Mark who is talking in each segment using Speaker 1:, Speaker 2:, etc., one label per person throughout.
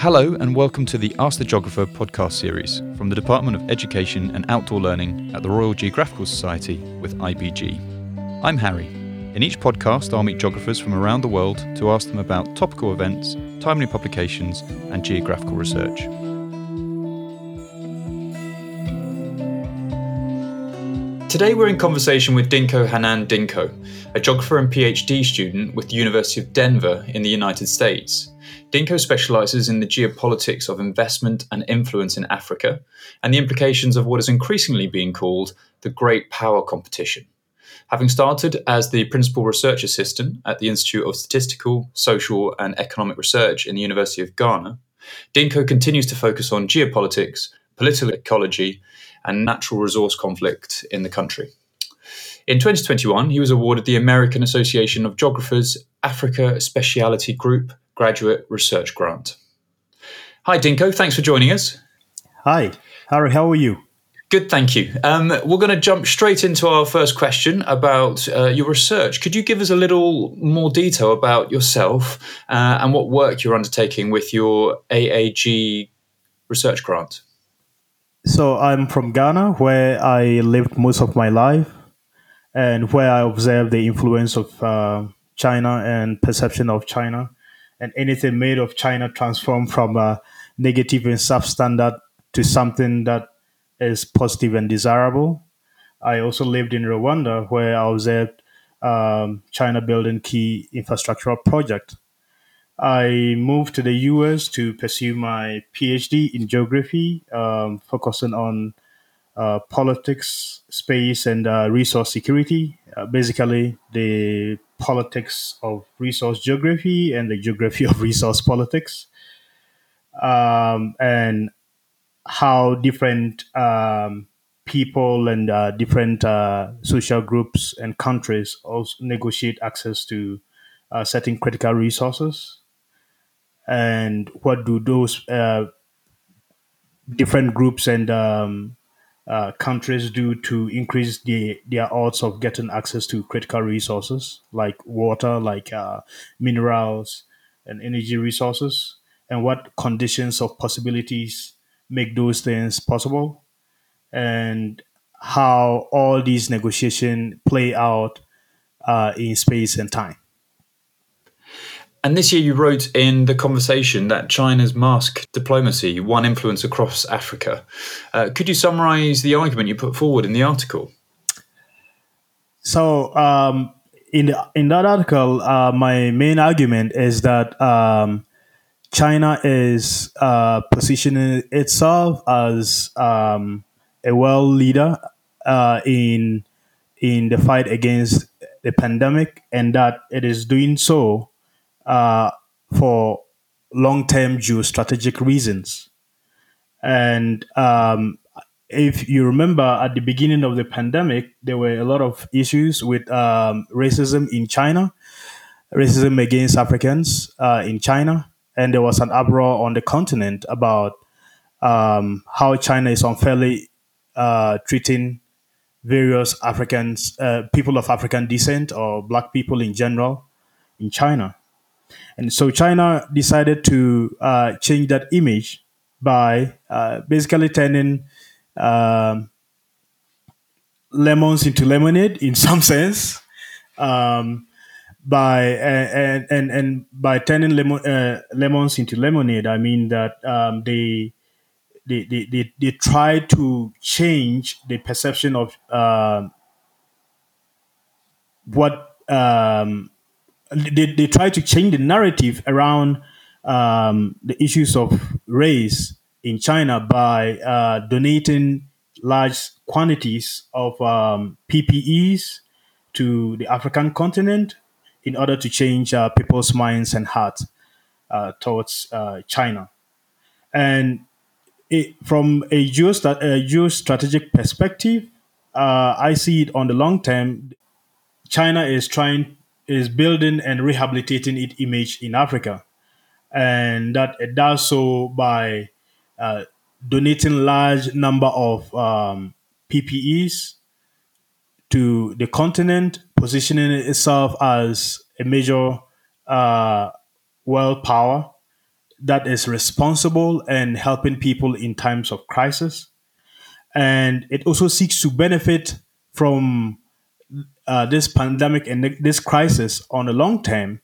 Speaker 1: Hello, and welcome to the Ask the Geographer podcast series from the Department of Education and Outdoor Learning at the Royal Geographical Society with IBG. I'm Harry. In each podcast, I'll meet geographers from around the world to ask them about topical events, timely publications, and geographical research. Today we're in conversation with Dinko Hanan Dinko, a geographer and PhD student with the University of Denver in the United States. Dinko specializes in the geopolitics of investment and influence in Africa and the implications of what is increasingly being called the Great Power Competition. Having started as the principal research assistant at the Institute of Statistical, Social and Economic Research in the University of Ghana, Dinko continues to focus on geopolitics, political ecology, and natural resource conflict in the country. In 2021, he was awarded the American Association of Geographers Africa Specialty Group Graduate Research Grant. Hi, Dinko. Thanks for joining us.
Speaker 2: Hi, Harry. How are you?
Speaker 1: Good, thank you. Um, we're going to jump straight into our first question about uh, your research. Could you give us a little more detail about yourself uh, and what work you're undertaking with your AAG research grant?
Speaker 2: So, I'm from Ghana, where I lived most of my life and where I observed the influence of uh, China and perception of China and anything made of China transformed from a negative and substandard to something that is positive and desirable. I also lived in Rwanda where I observed um, China building key infrastructural project. I moved to the US to pursue my PhD in geography, um, focusing on uh, politics, space, and uh, resource security. Uh, basically, the politics of resource geography and the geography of resource politics, um, and how different um, people and uh, different uh, social groups and countries also negotiate access to certain critical resources, and what do those different groups and um, uh, countries do to increase the, their odds of getting access to critical resources like water, like uh, minerals and energy resources, and what conditions of possibilities make those things possible, and how all these negotiations play out uh, in space and time.
Speaker 1: And this year, you wrote in the conversation that China's mask diplomacy won influence across Africa. Uh, could you summarize the argument you put forward in the article?
Speaker 2: So, um, in the, in that article, uh, my main argument is that um, China is uh, positioning itself as um, a world leader uh, in in the fight against the pandemic, and that it is doing so uh, for long term geostrategic reasons. And um, if you remember at the beginning of the pandemic, there were a lot of issues with um, racism in China, racism against Africans uh, in China. And there was an uproar on the continent about um, how China is unfairly uh, treating various Africans, uh, people of African descent or black people in general in China. And so China decided to uh, change that image by uh, basically turning um, lemons into lemonade in some sense. Um, by and, and and by turning lemon, uh, lemons into lemonade, I mean that um, they, they, they they they try to change the perception of uh, what um, they, they try to change the narrative around um, the issues of race in China by uh, donating large quantities of um, PPEs to the African continent in order to change uh, people's minds and hearts uh, towards uh, China. And it, from a, geostat- a geostrategic perspective, uh, I see it on the long term. China is trying is building and rehabilitating its image in Africa, and that it does so by uh, donating large number of um, PPEs to the continent, positioning itself as a major uh, world power, that is responsible and helping people in times of crisis. And it also seeks to benefit from uh, this pandemic and this crisis on the long term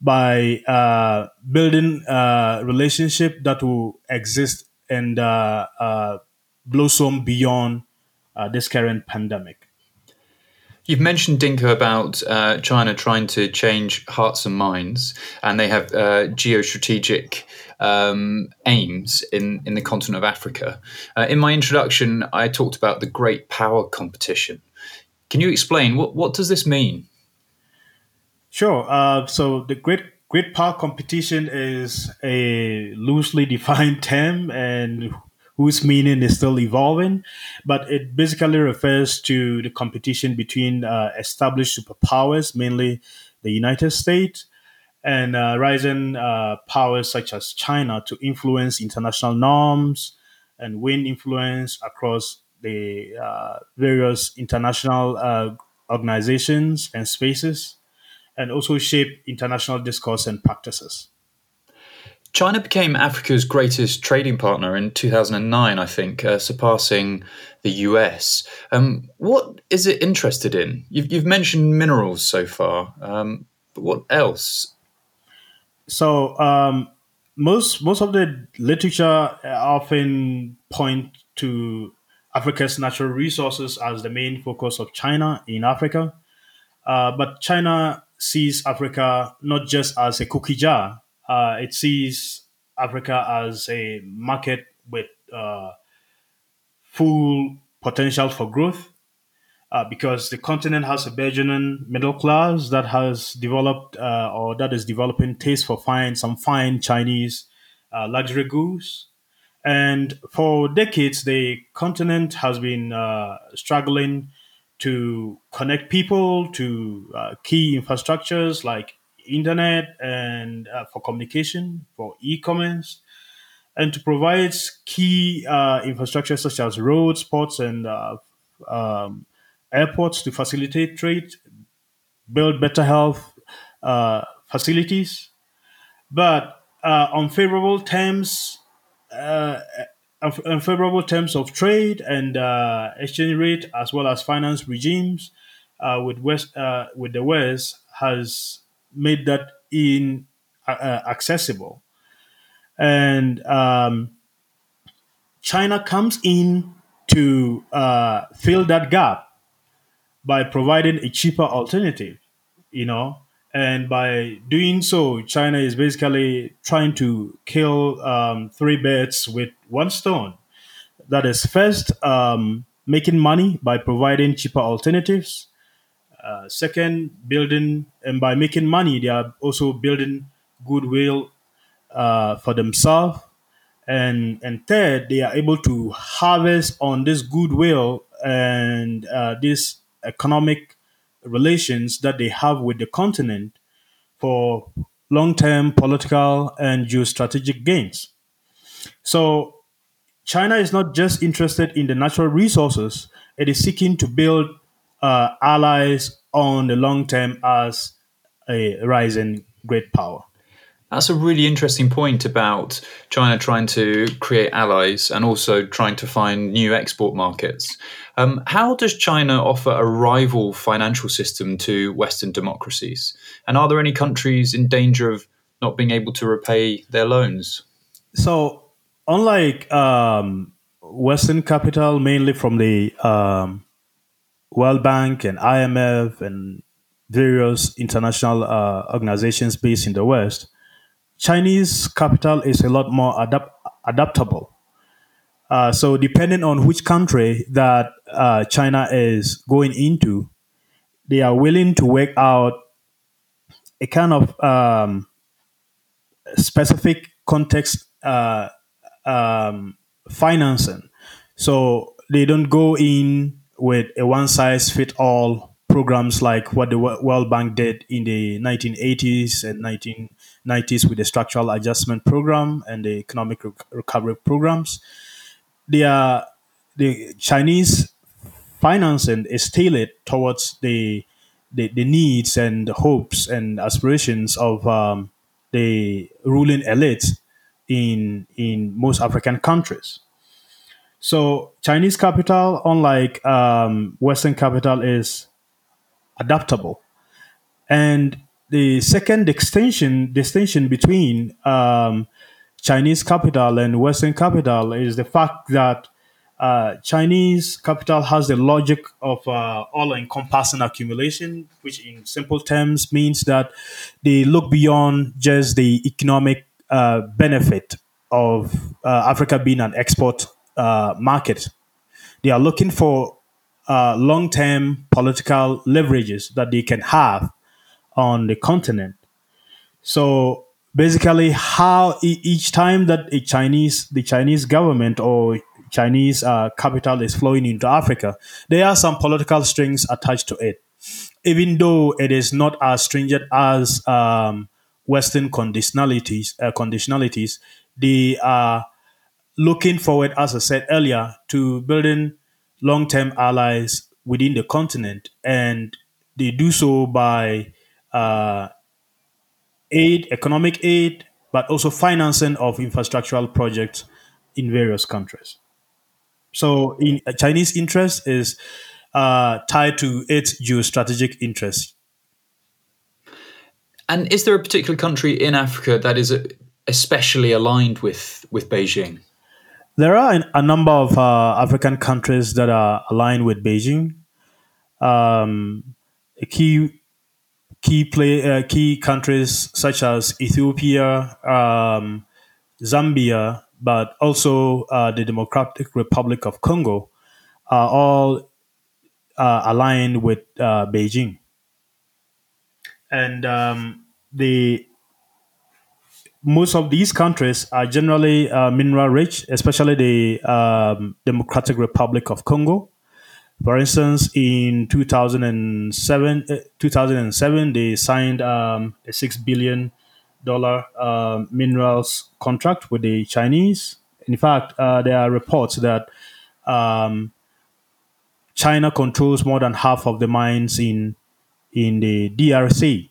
Speaker 2: by uh, building a relationship that will exist and uh, uh blossom beyond uh, this current pandemic.
Speaker 1: You've mentioned Dinko about uh, China trying to change hearts and minds, and they have uh, geostrategic um, aims in, in the continent of Africa. Uh, in my introduction, I talked about the great power competition. Can you explain what, what does this mean?
Speaker 2: Sure. Uh, so the great great power competition is a loosely defined term, and whose meaning is still evolving, but it basically refers to the competition between uh, established superpowers, mainly the United States, and uh, rising uh, powers such as China to influence international norms and win influence across the uh, various international uh, organizations and spaces, and also shape international discourse and practices.
Speaker 1: China became Africa's greatest trading partner in 2009, I think, uh, surpassing the US. Um, what is it interested in? You've, you've mentioned minerals so far, um, but what else?
Speaker 2: So, um, most most of the literature often point to Africa's natural resources as the main focus of China in Africa. Uh, but China sees Africa not just as a cookie jar, uh, it sees Africa as a market with uh, full potential for growth uh, because the continent has a burgeoning middle class that has developed uh, or that is developing taste for fine some fine Chinese uh, luxury goods. And for decades, the continent has been uh, struggling to connect people to uh, key infrastructures like internet and uh, for communication, for e-commerce, and to provide key uh, infrastructure such as roads, ports, and uh, um, airports to facilitate trade, build better health uh, facilities. But unfavorable terms, uh, unfavorable terms of trade and exchange rate, as well as finance regimes with West with the West, has made that in uh, uh, accessible, and um, China comes in to uh, fill that gap by providing a cheaper alternative, you know, and by doing so, China is basically trying to kill um, three birds with one stone. That is first um, making money by providing cheaper alternatives uh, second, building and by making money, they are also building goodwill uh, for themselves. And and third, they are able to harvest on this goodwill and uh, this economic relations that they have with the continent for long-term political and geostrategic gains. So China is not just interested in the natural resources; it is seeking to build uh, allies on the long term as a rising great power.
Speaker 1: That's a really interesting point about China trying to create allies and also trying to find new export markets. Um, how does China offer a rival financial system to Western democracies? And are there any countries in danger of not being able to repay their loans?
Speaker 2: So, unlike um, Western capital, mainly from the um, World Bank and IMF and various international uh, organizations based in the West, Chinese capital is a lot more adapt- adaptable. Uh, so, depending on which country that uh, China is going into, they are willing to work out a kind of um, specific context uh, um, financing. So, they don't go in with a one size fit all programs like what the World Bank did in the 1980s and 1990s with the structural adjustment program and the economic recovery programs. They are, the Chinese financing is tailored towards the, the, the needs and the hopes and aspirations of um, the ruling elite in in most African countries. So Chinese capital, unlike um, Western capital, is adaptable. And the second distinction distinction between um, Chinese capital and Western capital is the fact that uh, Chinese capital has the logic of uh, all-encompassing accumulation, which in simple terms means that they look beyond just the economic uh, benefit of uh, Africa being an export uh, market. They are looking for uh, long-term political leverages that they can have on the continent. So basically, how each time that a Chinese, the Chinese government or Chinese uh, capital is flowing into Africa, there are some political strings attached to it. Even though it is not as stringent as um, Western conditionalities, uh, conditionalities, they are looking forward, as I said earlier, to building long-term allies within the continent, and they do so by uh, aid, economic aid, but also financing of infrastructural projects in various countries. So, in, uh, Chinese interest is uh, tied to its geostrategic interests.
Speaker 1: And is there a particular country in Africa that is uh, especially aligned with with Beijing?
Speaker 2: There are a number of uh, African countries that are aligned with Beijing. Um, a key key play uh, key countries such as Ethiopia, um, Zambia, but also uh, the Democratic Republic of Congo are all uh, aligned with uh, Beijing, and um, the most of these countries are generally uh, mineral rich, especially the um, Democratic Republic of Congo. For instance, in 2007, uh, 2007 they signed um, a $6 billion uh, minerals contract with the Chinese. In fact, uh, there are reports that um, China controls more than half of the mines in in the DRC.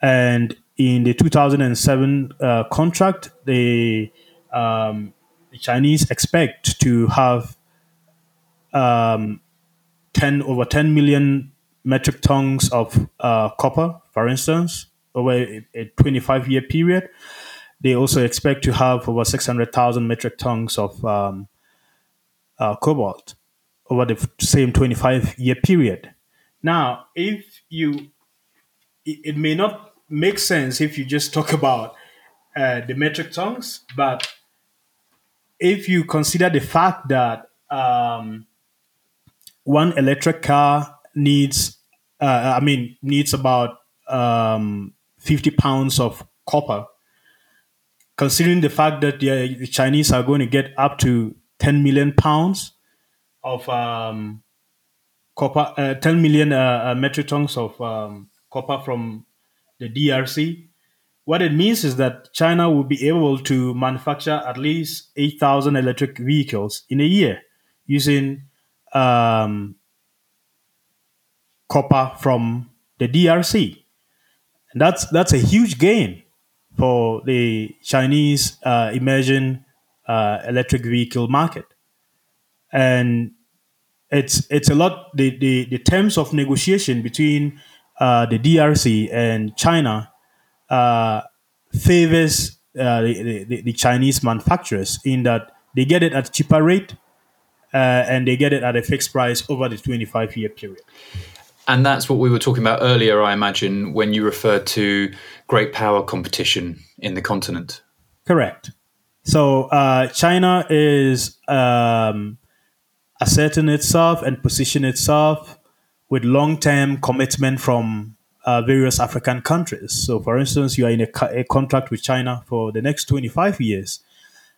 Speaker 2: And in the 2007 uh, contract, the, um, the Chinese expect to have um, 10 over 10 million metric tons of uh, copper, for instance, over a, a 25 year period. They also expect to have over 600,000 metric tons of um, uh, cobalt over the same 25 year period. Now, if you, it, it, may not make sense if you just talk about uh, the metric tons, but if you consider the fact that um, one electric car needs, uh, I mean, needs about um, 50 pounds of copper, considering the fact that the, the Chinese are going to get up to 10 million pounds of um, copper, uh, 10 million uh, uh, metric tons of um, copper from the DRC. What it means is that China will be able to manufacture at least 8,000 electric vehicles in a year using um, copper from the DRC. And that's that's a huge gain for the Chinese uh, emerging uh, electric vehicle market, and it's it's a lot. The the, the terms of negotiation between uh, the DRC and China uh, favors uh, the, the, the Chinese manufacturers in that they get it at cheaper rate uh, and they get it at a fixed price over the 25 year period.
Speaker 1: And that's what we were talking about earlier, I imagine, when you referred to great power competition in the continent.
Speaker 2: Correct. So uh, China is um, asserting itself and position itself with long-term commitment from uh, various African countries. So, for instance, you are in a, a, contract with China for the next 25 years,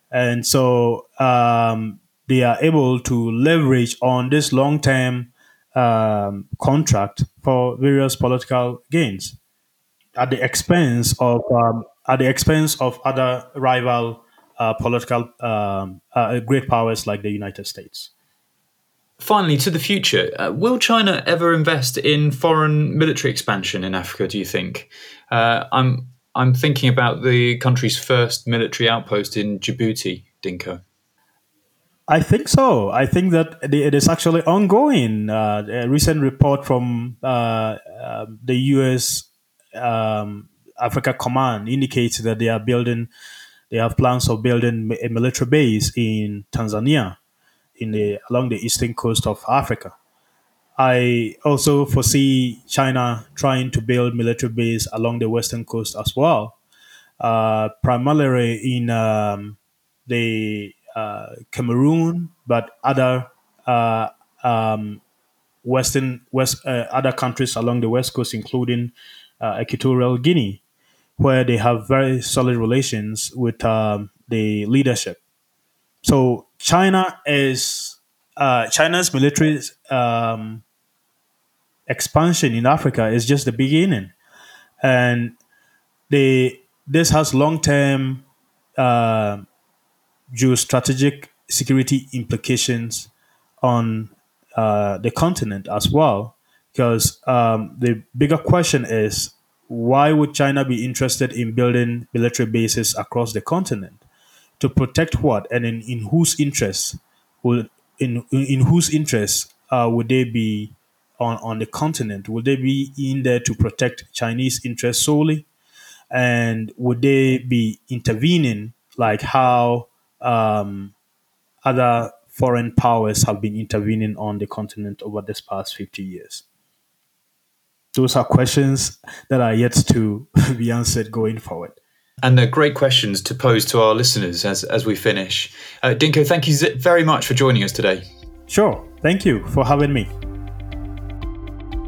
Speaker 2: and so um, they are able to leverage on this long-term um, contract for various political gains at the expense of um, at the expense of other rival uh, political um, uh, great powers like the United States.
Speaker 1: Finally, to the future, uh, will China ever invest in foreign military expansion in Africa? Do you think? Uh, I'm I'm thinking about the country's first military outpost in Djibouti, Dinko.
Speaker 2: I think so. I think that it is actually ongoing. Uh, a recent report from uh, uh, the U.S. Um, Africa Command indicates that they are building, they have plans of building a military base in Tanzania, in the along the eastern coast of Africa. I also foresee China trying to build military base along the western coast as well, uh, primarily in um, the Cameroon, but other uh, um, western west uh, other countries along the west coast, including uh, Equatorial Guinea, where they have very solid relations with um, the leadership. So China is uh, China's military um, expansion in Africa is just the beginning, and they this has long term uh, geostrategic security implications on uh, the continent as well. Because um, the bigger question is why would China be interested in building military bases across the continent? To protect what and in, in whose interest will in in whose interest uh, would they be on, on the continent? Would they be in there to protect Chinese interests solely? And would they be intervening like how um, other foreign powers have been intervening on the continent over this past 50 years? Those are questions that are yet to be answered going forward.
Speaker 1: And they're great questions to pose to our listeners as, as we finish. Uh, Dinko, thank you very much for joining us today.
Speaker 2: Sure. Thank you for having me.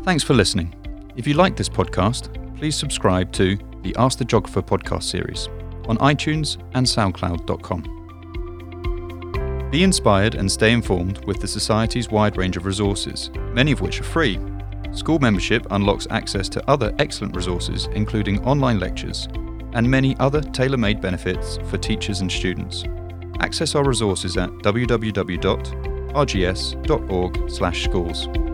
Speaker 3: Thanks for listening. If you like this podcast, please subscribe to the Ask the Geographer podcast series on iTunes and SoundCloud.com. Be inspired and stay informed with the Society's wide range of resources, many of which are free. School membership unlocks access to other excellent resources, including online lectures and many other tailor made benefits for teachers and students. Access our resources at www.rgs.org/schools.